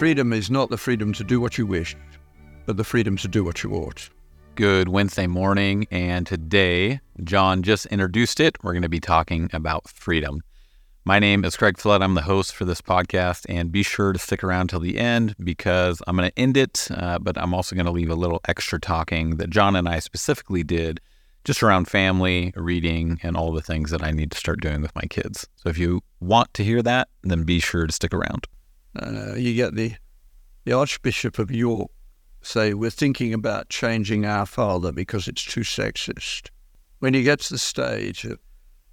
Freedom is not the freedom to do what you wish, but the freedom to do what you ought. Good Wednesday morning, and today, John just introduced it. We're going to be talking about freedom. My name is Craig Flood. I'm the host for this podcast, and be sure to stick around till the end because I'm going to end it, uh, but I'm also going to leave a little extra talking that John and I specifically did just around family, reading, and all the things that I need to start doing with my kids. So if you want to hear that, then be sure to stick around. Uh, you get the the Archbishop of York say we're thinking about changing our father because it's too sexist. When you get to the stage of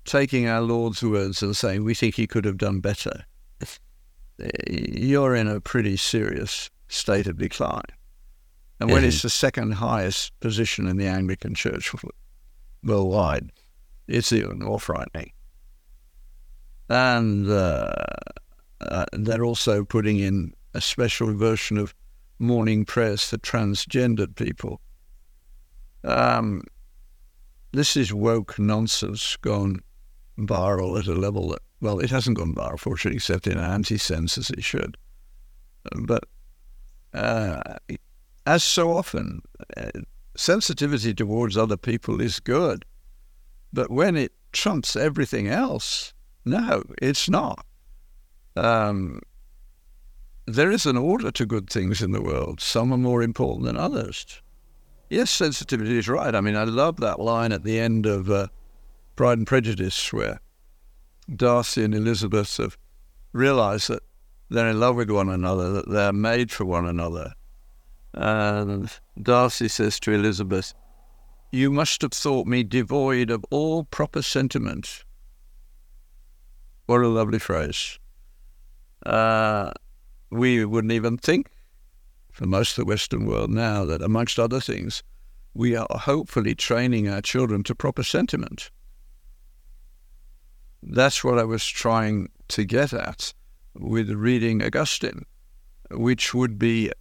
taking our Lord's words and saying we think he could have done better, you're in a pretty serious state of decline. And when it's the second highest position in the Anglican Church worldwide, it's even more frightening. And uh, uh, they're also putting in a special version of morning prayers for transgendered people. Um, this is woke nonsense gone viral at a level that, well, it hasn't gone viral, fortunately, except in an anti sense as it should. But uh, as so often, uh, sensitivity towards other people is good. But when it trumps everything else, no, it's not. Um, there is an order to good things in the world. Some are more important than others. Yes, sensitivity is right. I mean, I love that line at the end of uh, Pride and Prejudice where Darcy and Elizabeth have realized that they're in love with one another, that they're made for one another. And Darcy says to Elizabeth, You must have thought me devoid of all proper sentiment. What a lovely phrase uh, we wouldn't even think for most of the Western world now that, amongst other things, we are hopefully training our children to proper sentiment. That's what I was trying to get at with reading Augustine, which would be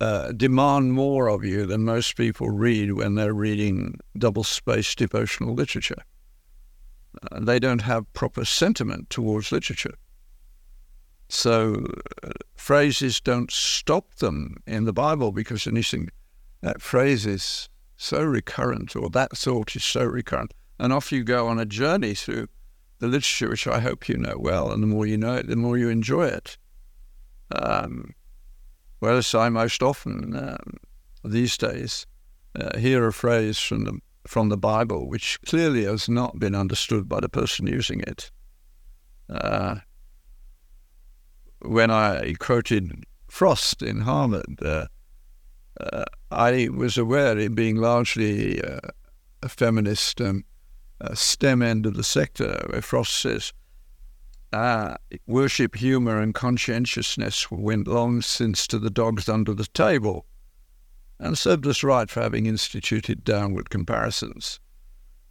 uh, demand more of you than most people read when they're reading double spaced devotional literature. Uh, they don't have proper sentiment towards literature. So uh, phrases don't stop them in the Bible because anything that phrase is so recurrent or that thought is so recurrent. And off you go on a journey through the literature, which I hope you know well. And the more you know it, the more you enjoy it. Um, whereas I most often um, these days uh, hear a phrase from the, from the Bible which clearly has not been understood by the person using it. Uh, when I quoted Frost in Harvard, uh, uh, I was aware, in being largely uh, a feminist um, STEM end of the sector, where Frost says, ah, worship, humour, and conscientiousness went long since to the dogs under the table, and served us right for having instituted downward comparisons.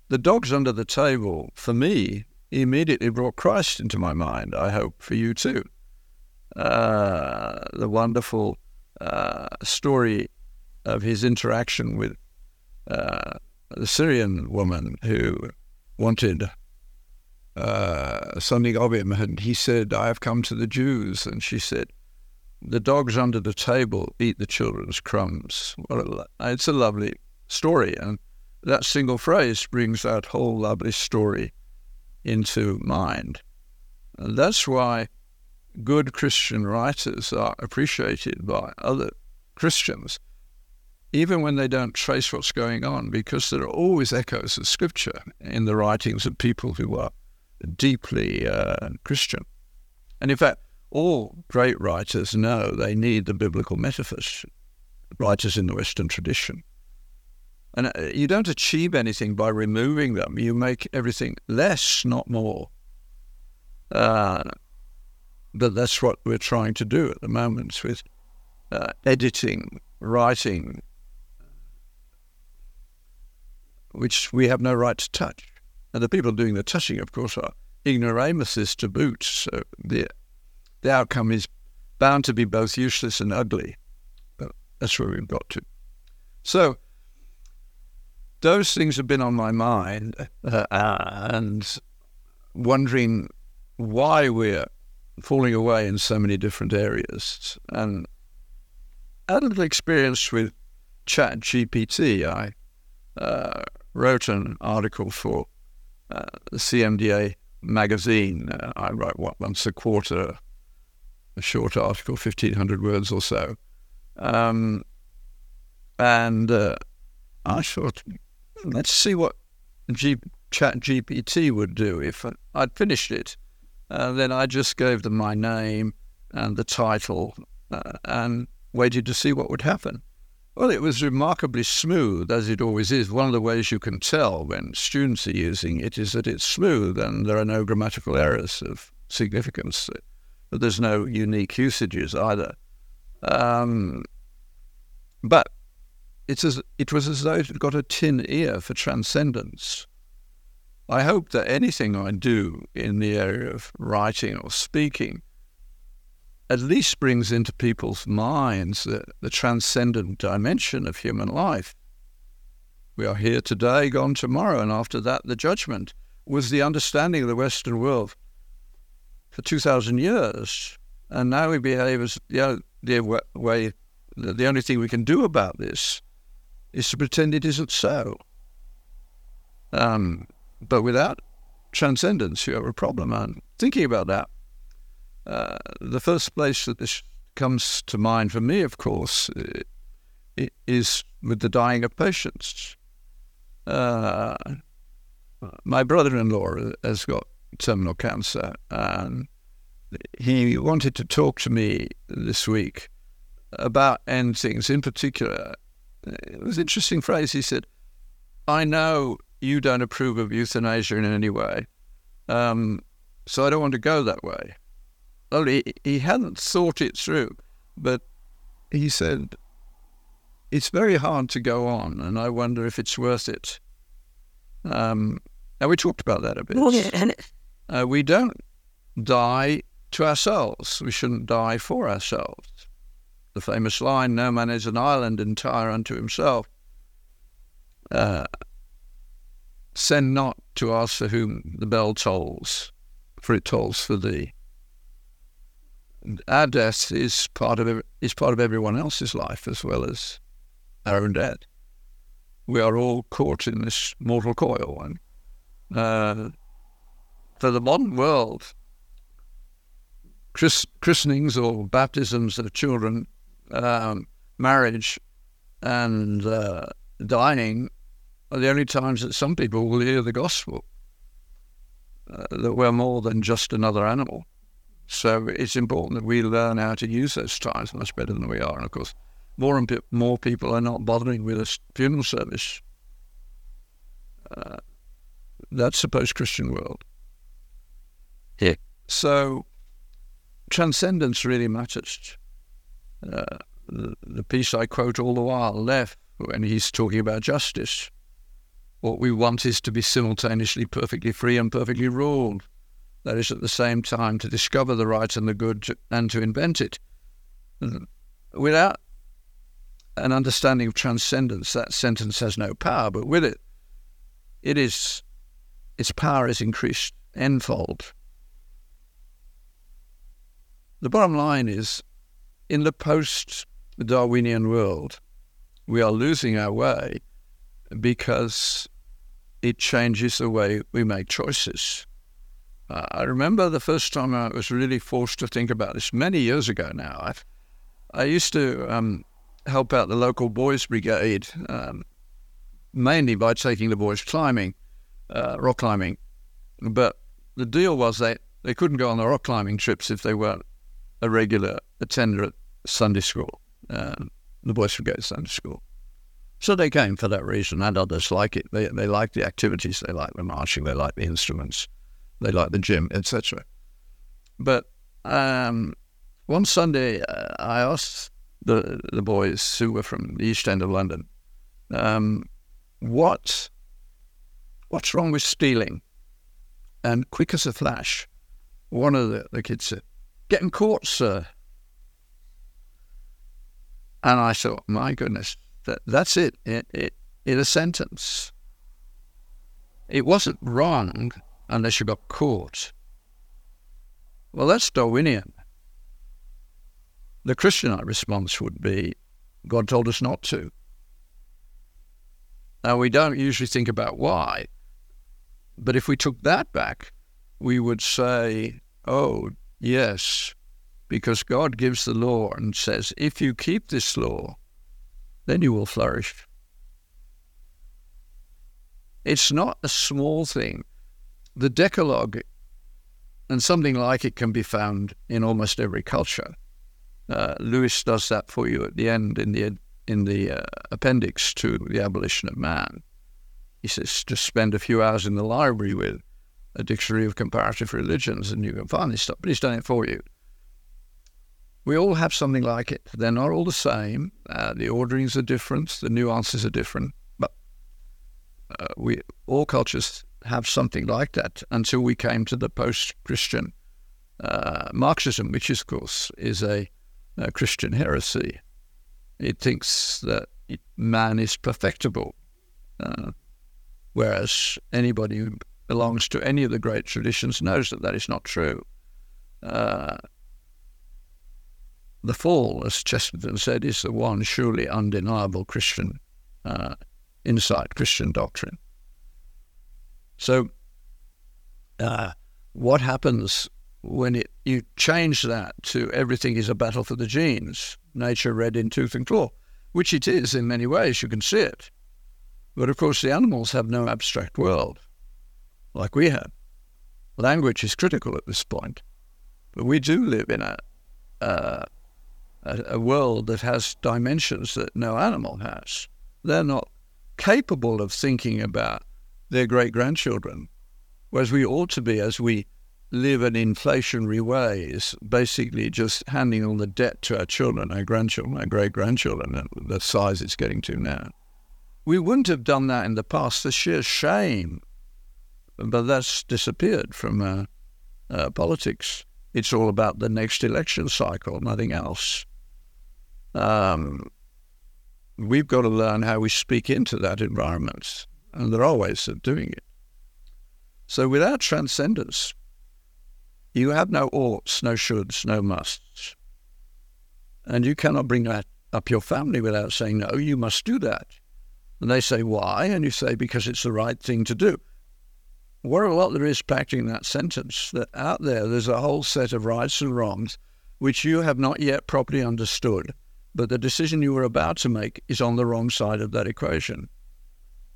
The dogs under the table, for me, immediately brought Christ into my mind, I hope for you too. Uh, the wonderful uh, story of his interaction with uh, the Syrian woman who wanted uh, something of him. And he said, I have come to the Jews. And she said, The dogs under the table eat the children's crumbs. It's a lovely story. And that single phrase brings that whole lovely story into mind. And that's why good Christian writers are appreciated by other Christians, even when they don't trace what's going on, because there are always echoes of Scripture in the writings of people who are deeply uh, Christian. And in fact, all great writers know they need the biblical metaphors, writers in the Western tradition. And uh, you don't achieve anything by removing them. You make everything less, not more. Uh, but that's what we're trying to do at the moment with uh, editing, writing, which we have no right to touch. And the people doing the touching, of course, are ignoramuses to boot. So the, the outcome is bound to be both useless and ugly. But that's where we've got to. So those things have been on my mind uh, and wondering why we're falling away in so many different areas. And I had a little experience with Chat GPT. I uh, wrote an article for uh, the CMDA magazine. Uh, I write what, once a quarter, a short article, 1,500 words or so. Um, and uh, I thought, let's see what G- Chat GPT would do if I'd finished it. Uh, then I just gave them my name and the title uh, and waited to see what would happen. Well, it was remarkably smooth, as it always is. One of the ways you can tell when students are using it is that it's smooth and there are no grammatical errors of significance, but there's no unique usages either. Um, but it's as, it was as though it had got a tin ear for transcendence. I hope that anything I do in the area of writing or speaking at least brings into people's minds the, the transcendent dimension of human life. We are here today, gone tomorrow, and after that, the judgment was the understanding of the Western world for 2,000 years. And now we behave as the, the way, the only thing we can do about this is to pretend it isn't so. Um, but without transcendence, you have a problem. And thinking about that, uh, the first place that this comes to mind for me, of course, is with the dying of patients. Uh, my brother-in-law has got terminal cancer, and he wanted to talk to me this week about end things. In particular, it was an interesting phrase. He said, "I know you don't approve of euthanasia in any way, um, so I don't want to go that way." well, he, he hadn't thought it through, but he said, it's very hard to go on, and I wonder if it's worth it. Um, now, we talked about that a bit. Uh, we don't die to ourselves. We shouldn't die for ourselves. The famous line, no man is an island entire unto himself. Uh, send not to us for whom the bell tolls, for it tolls for thee our death is part of is part of everyone else's life as well as our own death. We are all caught in this mortal coil, and uh, for the modern world, christ- christenings or baptisms of children, um, marriage, and uh, dying are the only times that some people will hear the gospel. Uh, that we're more than just another animal. So it's important that we learn how to use those times much better than we are. And of course, more and more people are not bothering with a funeral service. Uh, that's the post-Christian world. Yeah. So transcendence really matters. Uh, the, the piece I quote all the while, Lev, when he's talking about justice. What we want is to be simultaneously perfectly free and perfectly ruled that is at the same time to discover the right and the good and to invent it. Without an understanding of transcendence, that sentence has no power, but with it, it is its power is increased n-fold. The bottom line is, in the post-Darwinian world, we are losing our way because it changes the way we make choices. Uh, I remember the first time I was really forced to think about this many years ago now. i I used to um, help out the local boys' brigade, um, mainly by taking the boys climbing, uh, rock climbing. But the deal was that they couldn't go on the rock climbing trips if they weren't a regular attender at Sunday school, uh, the boys' brigade Sunday school. So they came for that reason, and others like it. They, they like the activities, they like the marching, they like the instruments they like the gym, etc. But um, one Sunday, uh, I asked the the boys who were from the East End of London, um, what what's wrong with stealing? And quick as a flash, one of the, the kids said, "Getting caught, sir." And I thought, my goodness, that, that's it, in a sentence. It wasn't wrong unless you got caught. Well, that's Darwinian. The Christian response would be God told us not to. Now, we don't usually think about why, but if we took that back, we would say, oh, yes, because God gives the law and says, if you keep this law, then you will flourish. It's not a small thing. The Decalogue and something like it can be found in almost every culture. Uh, Lewis does that for you at the end in the in the uh, appendix to the abolition of man. He says just spend a few hours in the library with a dictionary of comparative religions, and you can find this stuff. But he's done it for you. We all have something like it. They're not all the same. Uh, the orderings are different. The nuances are different. But uh, we all cultures have something like that until we came to the post-Christian uh, Marxism, which, of course, is a, a, Christian heresy. It thinks that man is perfectible, uh, whereas anybody who belongs to any of the great traditions knows that that is not true. The fall, as Chesterton said, is the one surely undeniable Christian uh, insight, Christian doctrine. So, uh, what happens when it, you change that to everything is a battle for the genes, nature red in tooth and claw, which it is in many ways, you can see it. But of course, the animals have no abstract world like we have. Language is critical at this point, but we do live in a, uh, a, a world that has dimensions that no animal has. They're not capable of thinking about their great grandchildren, whereas we ought to be as we live in inflationary ways, basically just handing all the debt to our children, our grandchildren, our great grandchildren, the size it's getting to now. We wouldn't have done that in the past. The sheer shame, but that's disappeared from uh, uh, politics. It's all about the next election cycle, nothing else. Um, we've got to learn how we speak into that environment and there are ways of doing it. So without transcendence, you have no oughts, no shoulds, no musts. And you cannot bring that up your family without saying, no, you must do that. And they say, why? And you say, because it's the right thing to do. What a lot there is packed in that sentence, that out there there's a whole set of rights and wrongs which you have not yet properly understood, but the decision you are about to make is on the wrong side of that equation.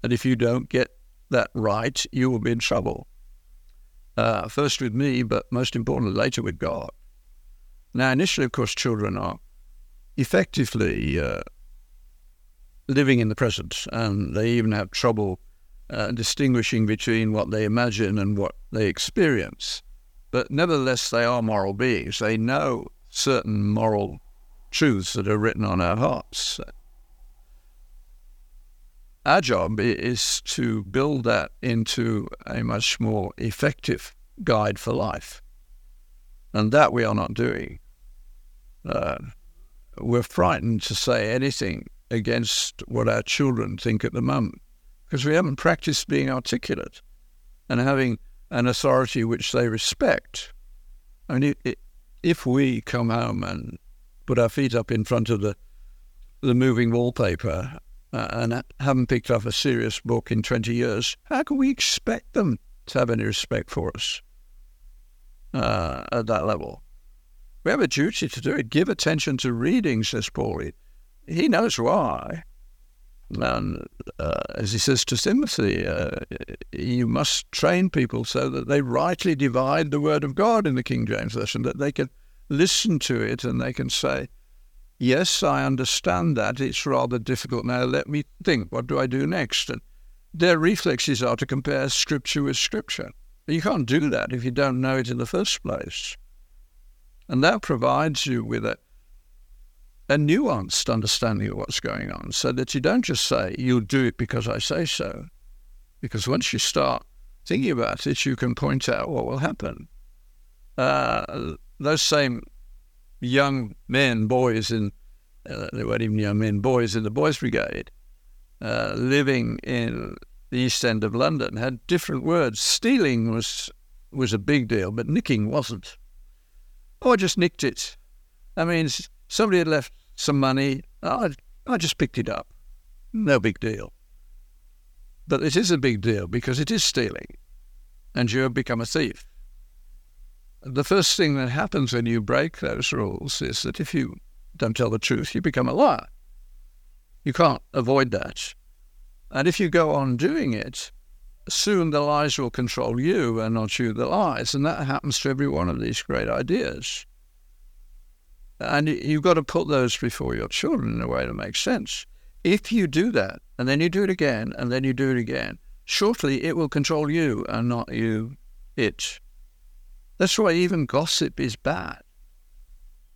And if you don't get that right, you will be in trouble. Uh, first with me, but most importantly, later with God. Now, initially, of course, children are effectively uh, living in the present, and they even have trouble uh, distinguishing between what they imagine and what they experience. But nevertheless, they are moral beings. They know certain moral truths that are written on our hearts. Our job is to build that into a much more effective guide for life. And that we are not doing. Uh, we're frightened to say anything against what our children think at the moment because we haven't practiced being articulate and having an authority which they respect. I mean, if we come home and put our feet up in front of the the moving wallpaper uh, and haven't picked up a serious book in 20 years, how can we expect them to have any respect for us uh, at that level? We have a duty to do it. Give attention to reading, says Paul. He, he knows why. And uh, as he says to Timothy, uh, you must train people so that they rightly divide the word of God in the King James Version, that they can listen to it and they can say, Yes, I understand that. It's rather difficult. Now let me think. What do I do next? And their reflexes are to compare scripture with scripture. You can't do that if you don't know it in the first place. And that provides you with a, a nuanced understanding of what's going on so that you don't just say, you'll do it because I say so. Because once you start thinking about it, you can point out what will happen. Uh, those same young men, boys in, uh, they weren't even young men, boys in the Boys Brigade, uh, living in the East End of London, had different words. Stealing was was a big deal, but nicking wasn't. Oh, I just nicked it. That means somebody had left some money. I, I just picked it up. No big deal. But it is a big deal because it is stealing and you have become a thief. The first thing that happens when you break those rules is that if you don't tell the truth, you become a liar. You can't avoid that. And if you go on doing it, soon the lies will control you and not you the lies. And that happens to every one of these great ideas. And you've got to put those before your children in a way that makes sense. If you do that, and then you do it again, and then you do it again, shortly it will control you and not you it. That's why even gossip is bad.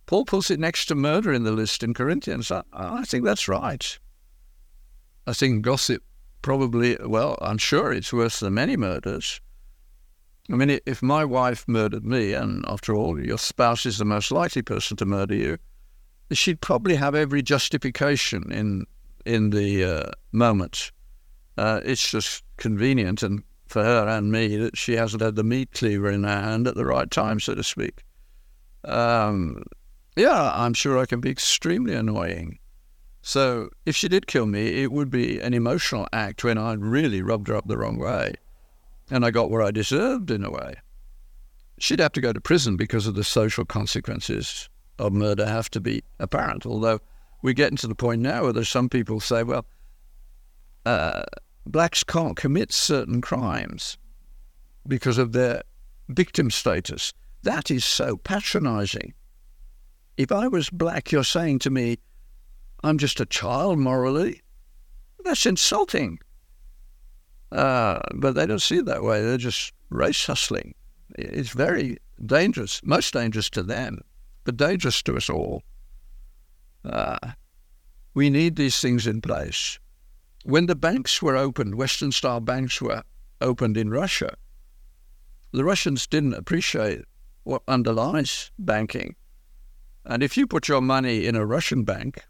Paul puts it next to murder in the list in Corinthians. I, I think that's right. I think gossip probably, well, I'm sure it's worse than many murders. I mean, if my wife murdered me, and after all, your spouse is the most likely person to murder you, she'd probably have every justification in in the uh, moment. Uh, it's just convenient and for her and me that she hasn't had the meat cleaver in her hand at the right time, so to speak. Um, yeah, I'm sure I can be extremely annoying. So if she did kill me, it would be an emotional act when I'd really rubbed her up the wrong way. And I got what I deserved in a way. She'd have to go to prison because of the social consequences of murder have to be apparent. Although we're getting to the point now where there's some people say, well, uh, blacks can't commit certain crimes because of their victim status. That is so patronizing. If I was black, you're saying to me, I'm just a child morally. That's insulting. Uh, but they don't see it that way. They're just race hustling. It's very dangerous, most dangerous to them, but dangerous to us all. Uh, we need these things in place. When the banks were opened, Western style banks were opened in Russia, the Russians didn't appreciate what underlies banking. And if you put your money in a Russian bank,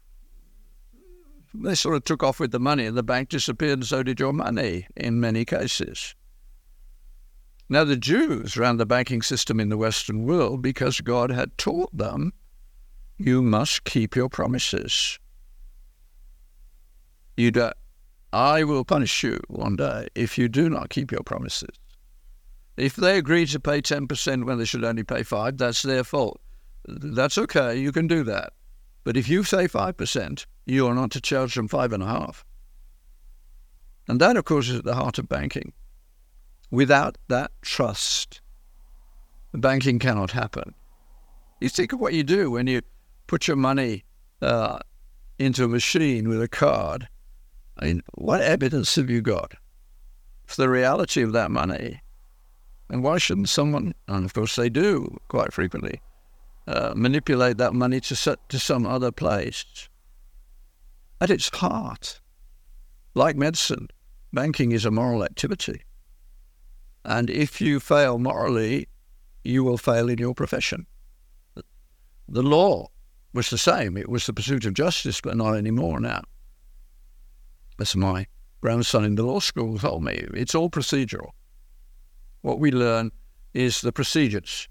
they sort of took off with the money and the bank disappeared, and so did your money in many cases. Now, the Jews ran the banking system in the Western world because God had taught them you must keep your promises. You do, I will punish you one day if you do not keep your promises. If they agree to pay 10% when they should only pay 5 that's their fault. That's okay, you can do that. But if you say 5%, you are not to charge them 5.5. And that, of course, is at the heart of banking. Without that trust, banking cannot happen. You think of what you do when you put your money uh, into a machine with a card, I mean, what evidence have you got for the reality of that money? And why shouldn't someone, and of course they do quite frequently, uh, manipulate that money to, to some other place? At its heart, like medicine, banking is a moral activity. And if you fail morally, you will fail in your profession. The law was the same. It was the pursuit of justice, but not anymore now. As my grandson in the law school told me, it's all procedural. What we learn is the procedures,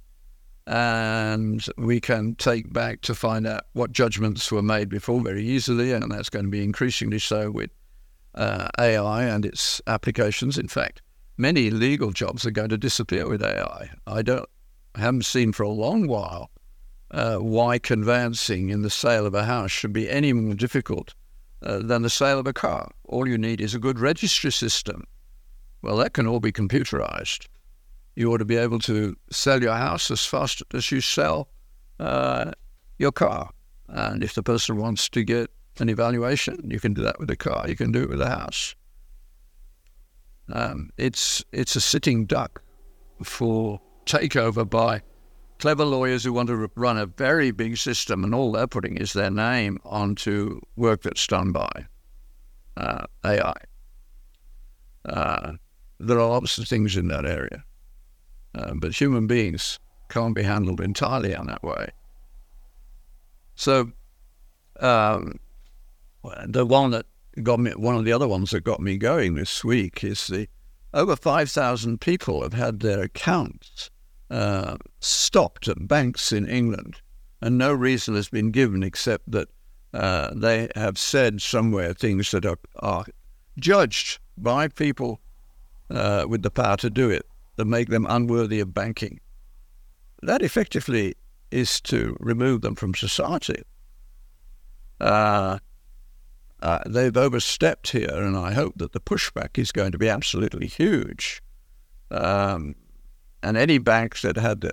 and we can take back to find out what judgments were made before very easily, and that's going to be increasingly so with uh, AI and its applications. In fact, many legal jobs are going to disappear with AI. I don't I haven't seen for a long while uh, why conveyancing in the sale of a house should be any more difficult uh, than the sale of a car. All you need is a good registry system. Well, that can all be computerized. You ought to be able to sell your house as fast as you sell uh, your car. And if the person wants to get an evaluation, you can do that with a car. You can do it with a house. Um, it's it's a sitting duck for takeover by clever lawyers who want to run a very big system, and all they're putting is their name onto work that's done by uh, AI. Uh, there are lots of things in that area, uh, but human beings can't be handled entirely in that way. So, um, the one that got me, one of the other ones that got me going this week is the over 5,000 people have had their accounts uh, stopped at banks in England, and no reason has been given except that uh, they have said somewhere things that are, are judged by people uh, with the power to do it that make them unworthy of banking. That effectively is to remove them from society. Uh, uh, they've overstepped here, and I hope that the pushback is going to be absolutely huge. Um, and any banks that had the,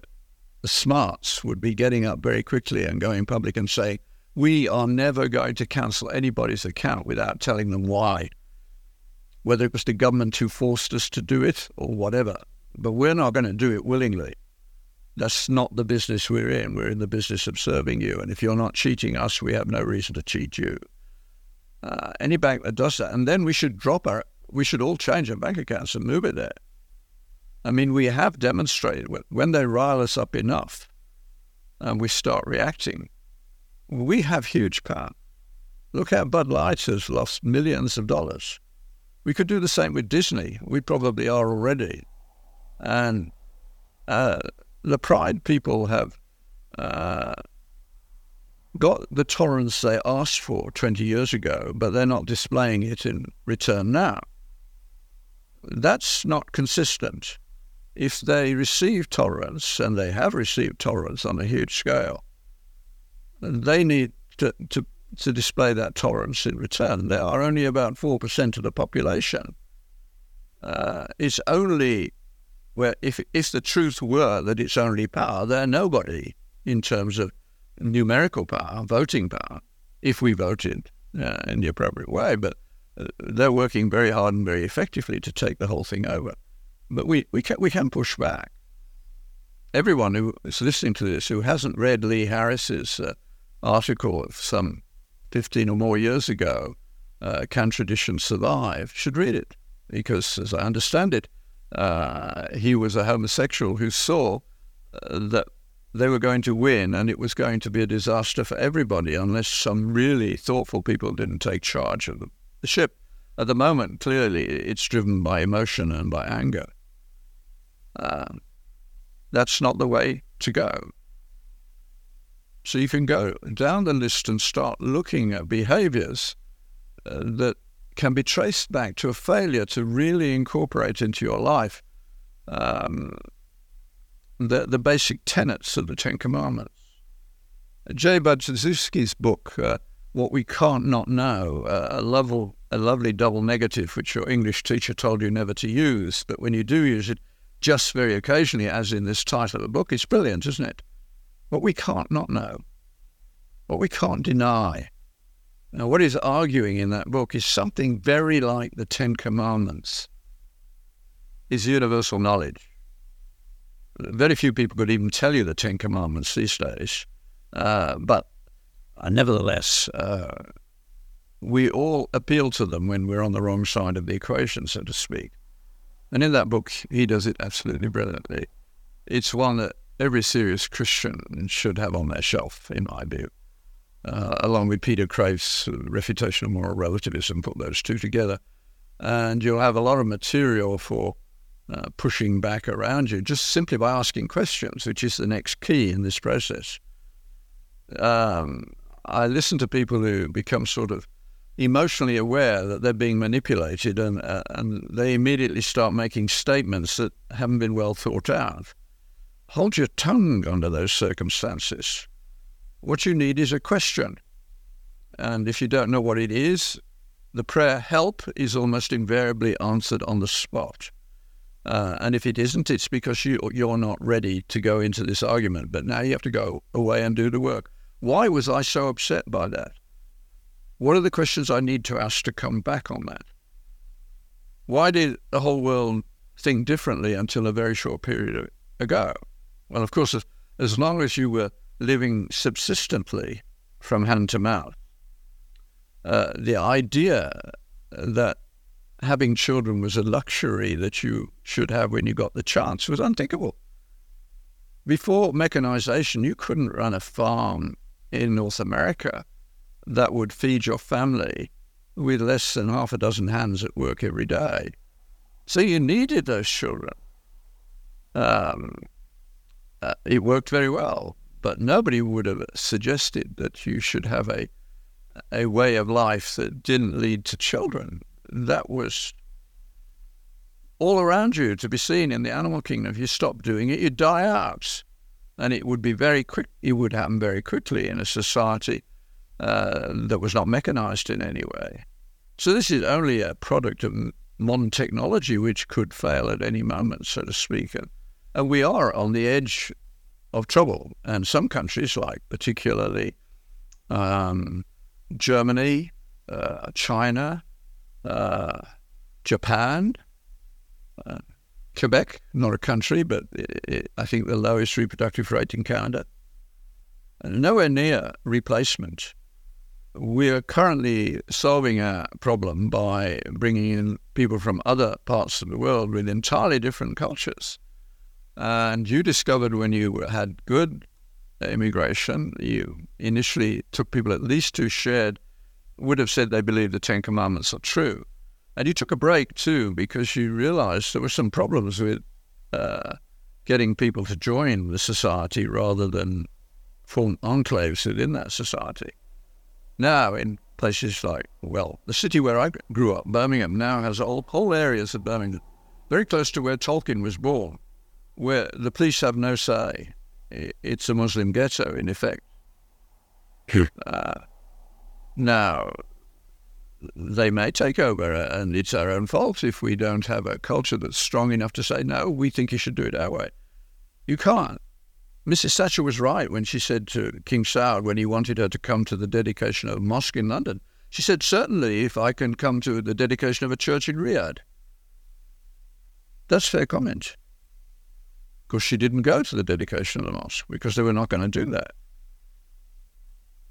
the smarts would be getting up very quickly and going public and saying, we are never going to cancel anybody's account without telling them why, whether it was the government who forced us to do it or whatever. But we're not going to do it willingly. That's not the business we're in. We're in the business of serving you. And if you're not cheating us, we have no reason to cheat you. Uh, any bank that does that, and then we should drop our, we should all change our bank accounts and move it there. I mean, we have demonstrated when they rile us up enough and we start reacting, we have huge power. Look how Bud Light has lost millions of dollars. We could do the same with Disney. We probably are already. And uh, the Pride people have uh, got the tolerance they asked for 20 years ago, but they're not displaying it in return now. That's not consistent if they receive tolerance, and they have received tolerance on a huge scale, they need to, to, to display that tolerance in return. There are only about 4% of the population. Uh, it's only where, if, if the truth were that it's only power, they're nobody in terms of numerical power, voting power, if we voted uh, in the appropriate way. But uh, they're working very hard and very effectively to take the whole thing over. But we, we, can, we can push back. Everyone who is listening to this who hasn't read Lee Harris's uh, article of some 15 or more years ago, uh, Can Tradition Survive, should read it. Because, as I understand it, uh, he was a homosexual who saw uh, that they were going to win and it was going to be a disaster for everybody unless some really thoughtful people didn't take charge of the, the ship. At the moment, clearly, it's driven by emotion and by anger. Uh, that's not the way to go. So you can go down the list and start looking at behaviors uh, that can be traced back to a failure to really incorporate into your life um, the, the basic tenets of the Ten Commandments. J. Budziszewski's book, uh, What We Can't Not Know, uh, a, level, a lovely double negative which your English teacher told you never to use, but when you do use it, just very occasionally, as in this title of the book, it's brilliant, isn't it? What we can't not know, what we can't deny. Now, what he's arguing in that book is something very like the Ten Commandments, is universal knowledge. Very few people could even tell you the Ten Commandments these days, uh, but uh, nevertheless, uh, we all appeal to them when we're on the wrong side of the equation, so to speak. And in that book, he does it absolutely brilliantly. It's one that every serious Christian should have on their shelf, in my view. Uh, along with Peter Kreeft's Refutation of Moral Relativism, put those two together. And you'll have a lot of material for uh, pushing back around you just simply by asking questions, which is the next key in this process. Um, I listen to people who become sort of emotionally aware that they're being manipulated and, uh, and they immediately start making statements that haven't been well thought out. Hold your tongue under those circumstances. What you need is a question. And if you don't know what it is, the prayer help is almost invariably answered on the spot. Uh, and if it isn't, it's because you, you're not ready to go into this argument. But now you have to go away and do the work. Why was I so upset by that? What are the questions I need to ask to come back on that? Why did the whole world think differently until a very short period ago? Well, of course, as long as you were living subsistently from hand to mouth, uh, the idea that having children was a luxury that you should have when you got the chance was unthinkable. Before mechanization, you couldn't run a farm in North America that would feed your family with less than half a dozen hands at work every day. So you needed those children. Um, uh, it worked very well. But nobody would have suggested that you should have a a way of life that didn't lead to children. That was all around you to be seen in the animal kingdom. If you stop doing it, you die out. And it would be very quick, it would happen very quickly in a society uh, that was not mechanized in any way. So this is only a product of modern technology which could fail at any moment, so to speak. And, and we are on the edge of trouble. And some countries, like particularly um, Germany, uh, China, uh, Japan, uh, Quebec, not a country, but it, it, I think the lowest reproductive rate in Canada. Nowhere near replacement. We're currently solving a problem by bringing in people from other parts of the world with entirely different cultures. And you discovered when you had good immigration, you initially took people at least who shared, would have said they believe the Ten Commandments are true. And you took a break too because you realized there were some problems with uh, getting people to join the society rather than form enclaves within that society. Now, in places like, well, the city where I grew up, Birmingham, now has whole areas of Birmingham very close to where Tolkien was born, where the police have no say. It's a Muslim ghetto, in effect. uh, now, they may take over, and it's our own fault if we don't have a culture that's strong enough to say, no, we think you should do it our way. You can't. Mrs. Thatcher was right when she said to King Saud, when he wanted her to come to the dedication of a mosque in London, she said, certainly if I can come to the dedication of a church in Riyadh. That's fair comment. Because she didn't go to the dedication of the mosque because they were not going to do that.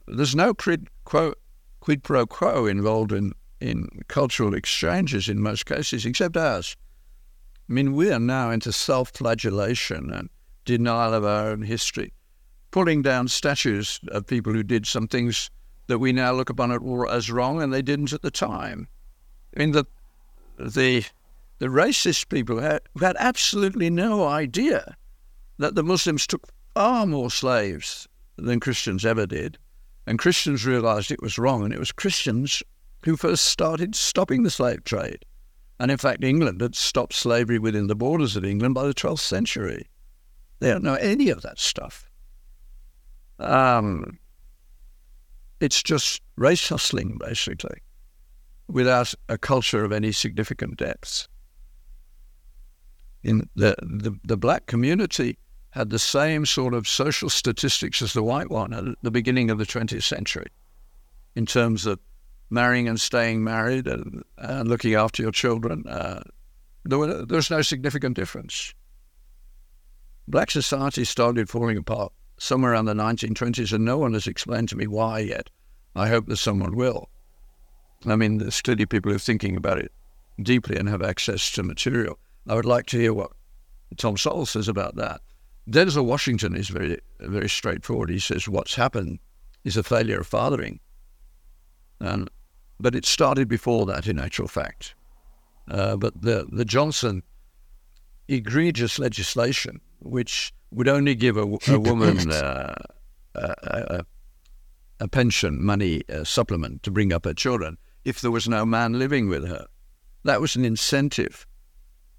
There's no quid, quo, quid pro quo involved in, in cultural exchanges in most cases, except ours. I mean, we are now into self flagellation and denial of our own history, pulling down statues of people who did some things that we now look upon as wrong and they didn't at the time. I mean, the, the, the racist people had, had absolutely no idea that the Muslims took far more slaves than Christians ever did. And Christians realized it was wrong, and it was Christians who first started stopping the slave trade. And in fact, England had stopped slavery within the borders of England by the 12th century. They don't know any of that stuff. Um, it's just race hustling, basically, without a culture of any significant depth. In the, the, the black community had the same sort of social statistics as the white one at the beginning of the 20th century in terms of marrying and staying married and, and looking after your children. Uh, there, there was no significant difference black society started falling apart somewhere around the 1920s, and no one has explained to me why yet. I hope that someone will. I mean, there's clearly people who are thinking about it deeply and have access to material. I would like to hear what Tom Sowell says about that. Denzel Washington is very, very straightforward. He says what's happened is a failure of fathering, and but it started before that, in actual fact. Uh, but the the Johnson egregious legislation which would only give a, a woman uh, a, a, a, pension money uh, supplement to bring up her children if there was no man living with her. That was an incentive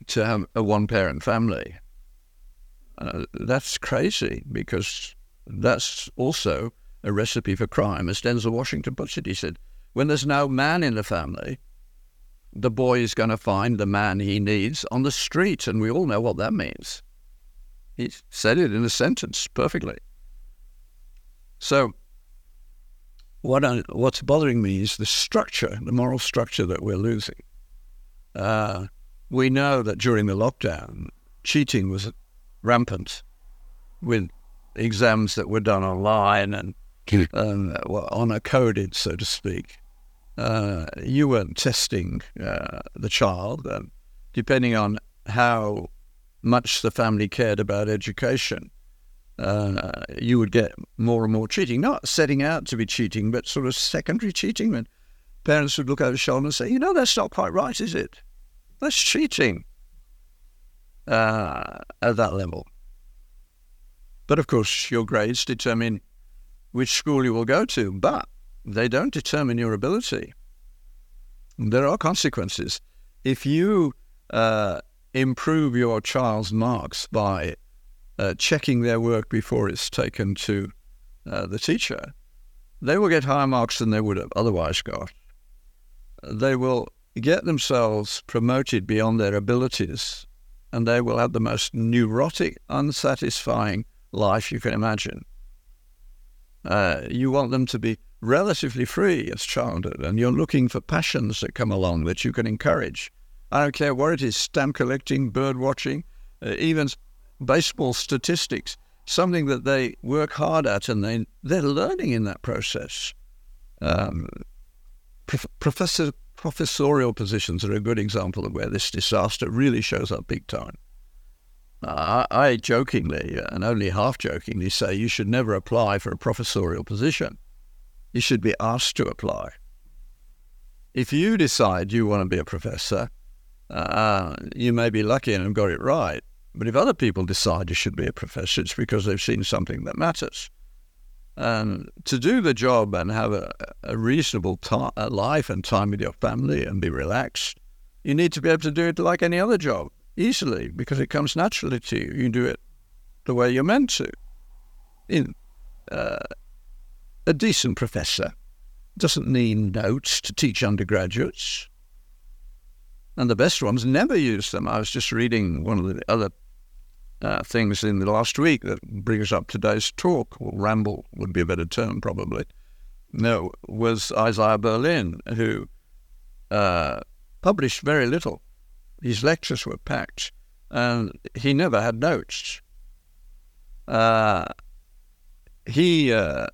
to have a one parent family. Uh, that's crazy because that's also a recipe for crime. As Denzel Washington puts it, he said, when there's no man in the family, the boy is going to find the man he needs on the street. And we all know what that means. He said it in a sentence perfectly. So, what I, what's bothering me is the structure, the moral structure that we're losing. Uh, we know that during the lockdown, cheating was rampant with exams that were done online and um, well, honor coded, so to speak. Uh, you weren't testing uh, the child, and depending on how much the family cared about education, uh, you would get more and more cheating. Not setting out to be cheating, but sort of secondary cheating. When parents would look over the shoulder and say, "You know, that's not quite right, is it? That's cheating." Uh, at that level. But of course, your grades determine which school you will go to, but they don't determine your ability. There are consequences. If you uh, improve your child's marks by uh, checking their work before it's taken to uh, the teacher, they will get higher marks than they would have otherwise got. They will get themselves promoted beyond their abilities, and they will have the most neurotic, unsatisfying life you can imagine. Uh, you want them to be relatively free as childhood, and you're looking for passions that come along that you can encourage. I don't care what it is stamp collecting, bird watching, uh, even baseball statistics, something that they work hard at and they, they're learning in that process. Um, prof- professor, professorial positions are a good example of where this disaster really shows up big time. I, I jokingly, and only half jokingly, say you should never apply for a professorial position. You should be asked to apply. If you decide you want to be a professor, uh, you may be lucky and have got it right. But if other people decide you should be a professor, it's because they've seen something that matters. And to do the job and have a, a reasonable ta- a life and time with your family and be relaxed, you need to be able to do it like any other job easily because it comes naturally to you. You do it the way you're meant to. In uh, a decent professor doesn't need notes to teach undergraduates, and the best ones never use them. I was just reading one of the other uh, things in the last week that bring us up today's talk, or ramble would be a better term probably. No, was Isaiah Berlin, who uh, published very little his lectures were packed, and he never had notes. Uh, he, uh,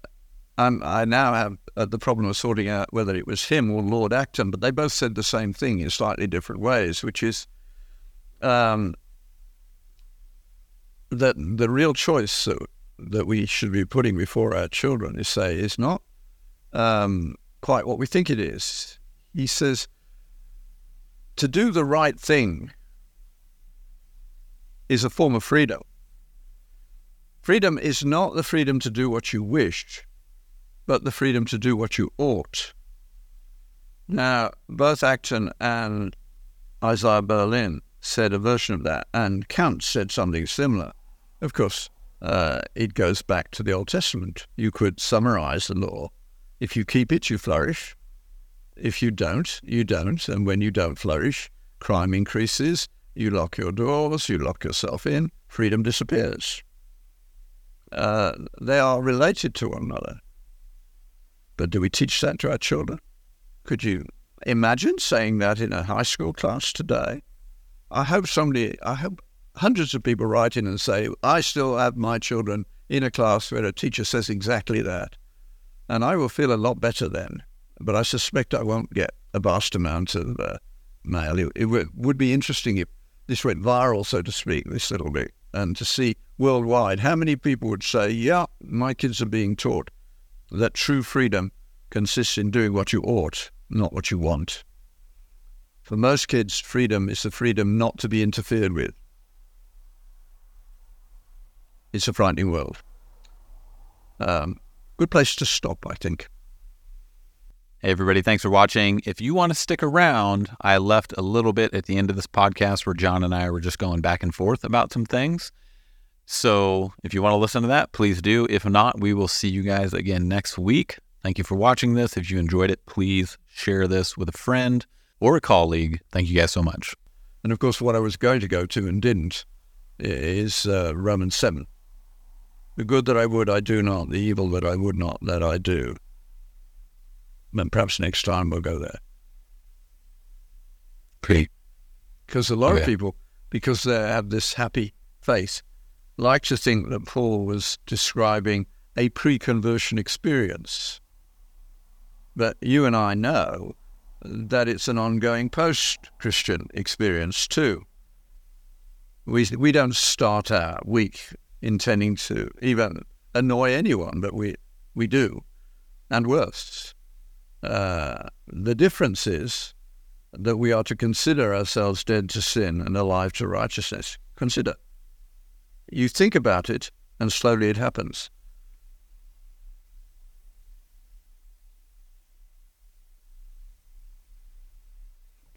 i now have uh, the problem of sorting out whether it was him or Lord Acton, but they both said the same thing in slightly different ways, which is um, that the real choice that, we should be putting before our children is say is not um, quite what we think it is. He says to do the right thing is a form of freedom. Freedom is not the freedom to do what you wish, but the freedom to do what you ought. Now, both Acton and Isaiah Berlin said a version of that, and Kant said something similar. Of course, uh, it goes back to the Old Testament. You could summarize the law. If you keep it, you flourish. If you don't, you don't. And when you don't flourish, crime increases, you lock your doors, you lock yourself in, freedom disappears. Uh, they are related to one another. But do we teach that to our children? Could you imagine saying that in a high school class today? I hope somebody, I hope hundreds of people write in and say, I still have my children in a class where a teacher says exactly that. And I will feel a lot better then but I suspect I won't get a vast amount of uh, mail. It, it w- would be interesting if this went viral, so to speak, this little bit, and to see worldwide how many people would say, yeah, my kids are being taught that true freedom consists in doing what you ought, not what you want. For most kids, freedom is the freedom not to be interfered with. It's a frightening world. Um, good place to stop, I think. Hey, everybody, thanks for watching. If you want to stick around, I left a little bit at the end of this podcast where John and I were just going back and forth about some things. So if you want to listen to that, please do. If not, we will see you guys again next week. Thank you for watching this. If you enjoyed it, please share this with a friend or a colleague. Thank you guys so much. And of course, what I was going to go to and didn't is uh, Romans 7. The good that I would, I do not. The evil that I would not, that I do. And perhaps next time we'll go there. Great. Because a lot of people, because they have this happy faith, like to think that Paul was describing a pre conversion experience. But you and I know that it's an ongoing post Christian experience too. We, we don't start out week intending to even annoy anyone, but we, we do, and worse. Uh, the difference is that we are to consider ourselves dead to sin and alive to righteousness. Consider. You think about it, and slowly it happens.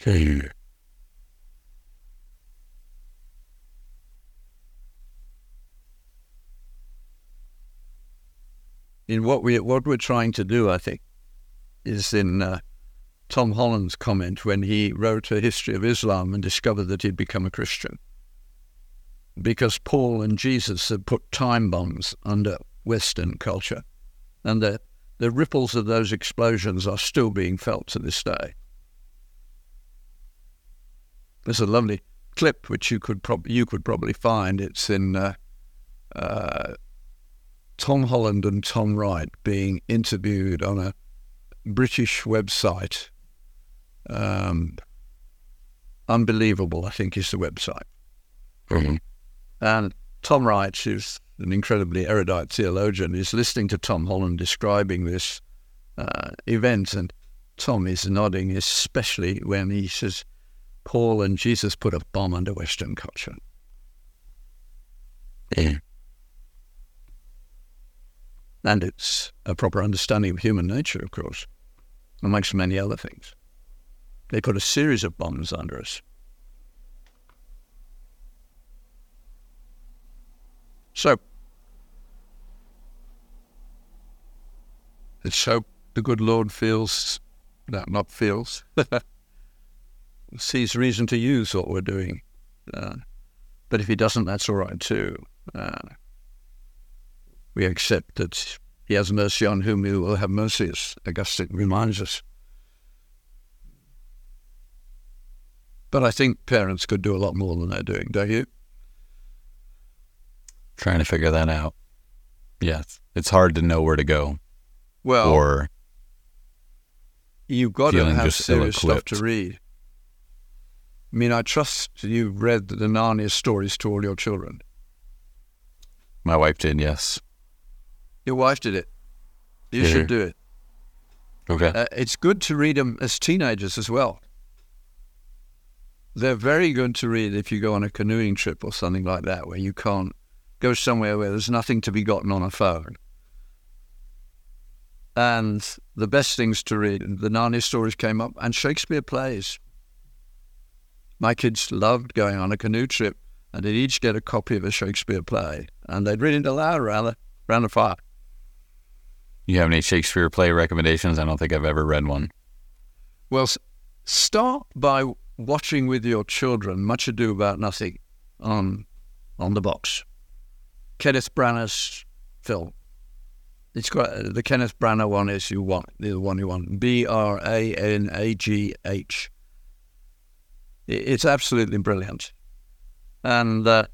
Okay. In what we what we're trying to do, I think, is in uh, Tom Holland's comment when he wrote a history of Islam and discovered that he'd become a Christian because Paul and Jesus had put time bombs under Western culture, and the the ripples of those explosions are still being felt to this day. There's a lovely clip which you could prob- you could probably find. It's in uh, uh, Tom Holland and Tom Wright being interviewed on a British website. Um, Unbelievable, I think, is the website. Mm-hmm. And Tom Wright, who's an incredibly erudite theologian, is listening to Tom Holland describing this uh, event, and Tom is nodding, especially when he says, Paul and Jesus put a bomb under Western culture. Yeah. And it's a proper understanding of human nature, of course, amongst many other things. They put a series of bombs under us. So, let's hope the good Lord feels, no, not feels, sees reason to use what we're doing. Uh, but if he doesn't, that's all right too. Uh, we accept that he has mercy on whom he will have mercy, as Augustine reminds us. But I think parents could do a lot more than they're doing, don't you? Trying to figure that out. Yes. It's hard to know where to go Well, or you've got to have serious stuff to read. I mean, I trust you've read the Narnia stories to all your children. my wife did, yes. Your wife did it. You Yeah. should do it. Okay. Uh, it's good to read them as teenagers as well. They're very good to read if you go on a canoeing trip or something like that, where you can't go somewhere where there's nothing to be gotten on a phone. And the best things to read, the Narnia stories came up, and Shakespeare plays. My kids loved going on a canoe trip, and they'd each get a copy of a Shakespeare play, and they'd read it aloud around the, around the fire. You have any Shakespeare play recommendations? I don't think I've ever read one. Well, start by watching with your children Much Ado About Nothing on on the box. Kenneth Branagh's film. It's got uh, the Kenneth Branagh one is you want the one you want. B R A N A G H. It's absolutely brilliant, and uh,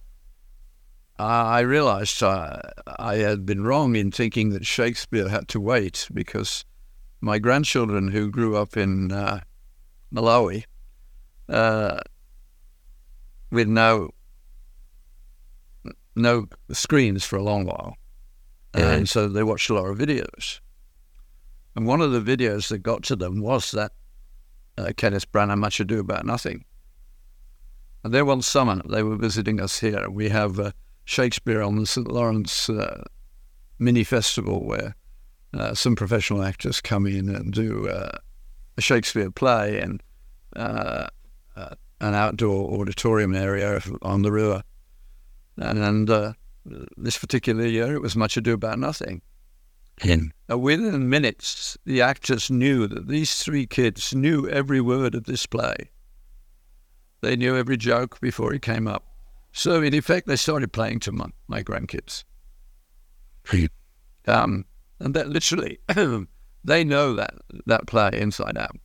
I I realised uh, I had been wrong in thinking that Shakespeare had to wait because my grandchildren who grew up in uh, Malawi uh, with no no screens for a long while, Yeah. and so they watched a lot of videos. And one of the videos that got to them was that uh, Kenneth Branagh Much Ado About Nothing. And there one summer they were visiting us here. We have uh, Shakespeare on the St Lawrence uh, mini festival where uh, some professional actors come in and do uh, a Shakespeare play in uh, uh, an outdoor auditorium area on the river. And, and uh, this particular year, it was Much Ado About Nothing. In Uh, within minutes, the actors knew that these three kids knew every word of this play. They knew every joke before it came up. So, in effect, they started playing to my, my grandkids. Um, and that literally, they know that, that play inside out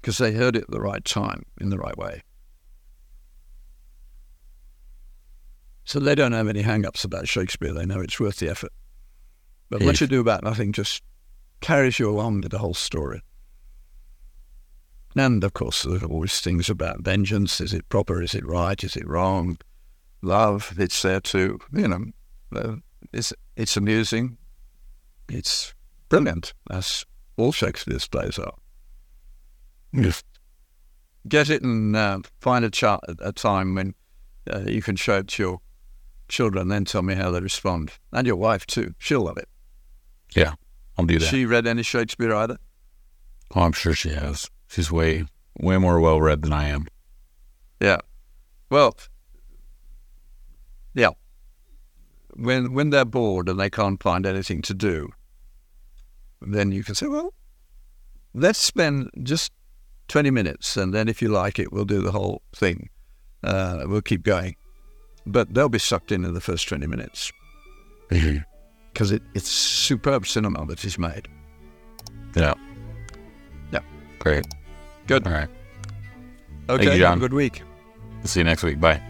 because they heard it at the right time in the right way. So they don't have any hang ups about Shakespeare. They know it's worth the effort. But what you do about nothing just carries you along with the whole story. And of course, there are always things about vengeance. Is it proper? Is it right? Is it wrong? Love, it's there too. You know, uh, it's, it's amusing. It's brilliant, as all Shakespeare's plays are. Yes. Get it and uh, find a, cha- a time when uh, you can show it to your children, then tell me how they respond. And your wife, too. She'll love it. Yeah, I'll do that. She read any Shakespeare either? oh, I'm sure she has. She's way, way more well read than I am. Yeah. Well, yeah. When when they're bored and they can't find anything to do, then you can say, well, let's spend just 20 minutes, and then if you like it, we'll do the whole thing. Uh, we'll keep going. But they'll be sucked in in the first 20 minutes because it, it's superb cinema that is made. Yeah. Yeah. Great. Good. All right. Okay. you, have a good week. See you next week. Bye.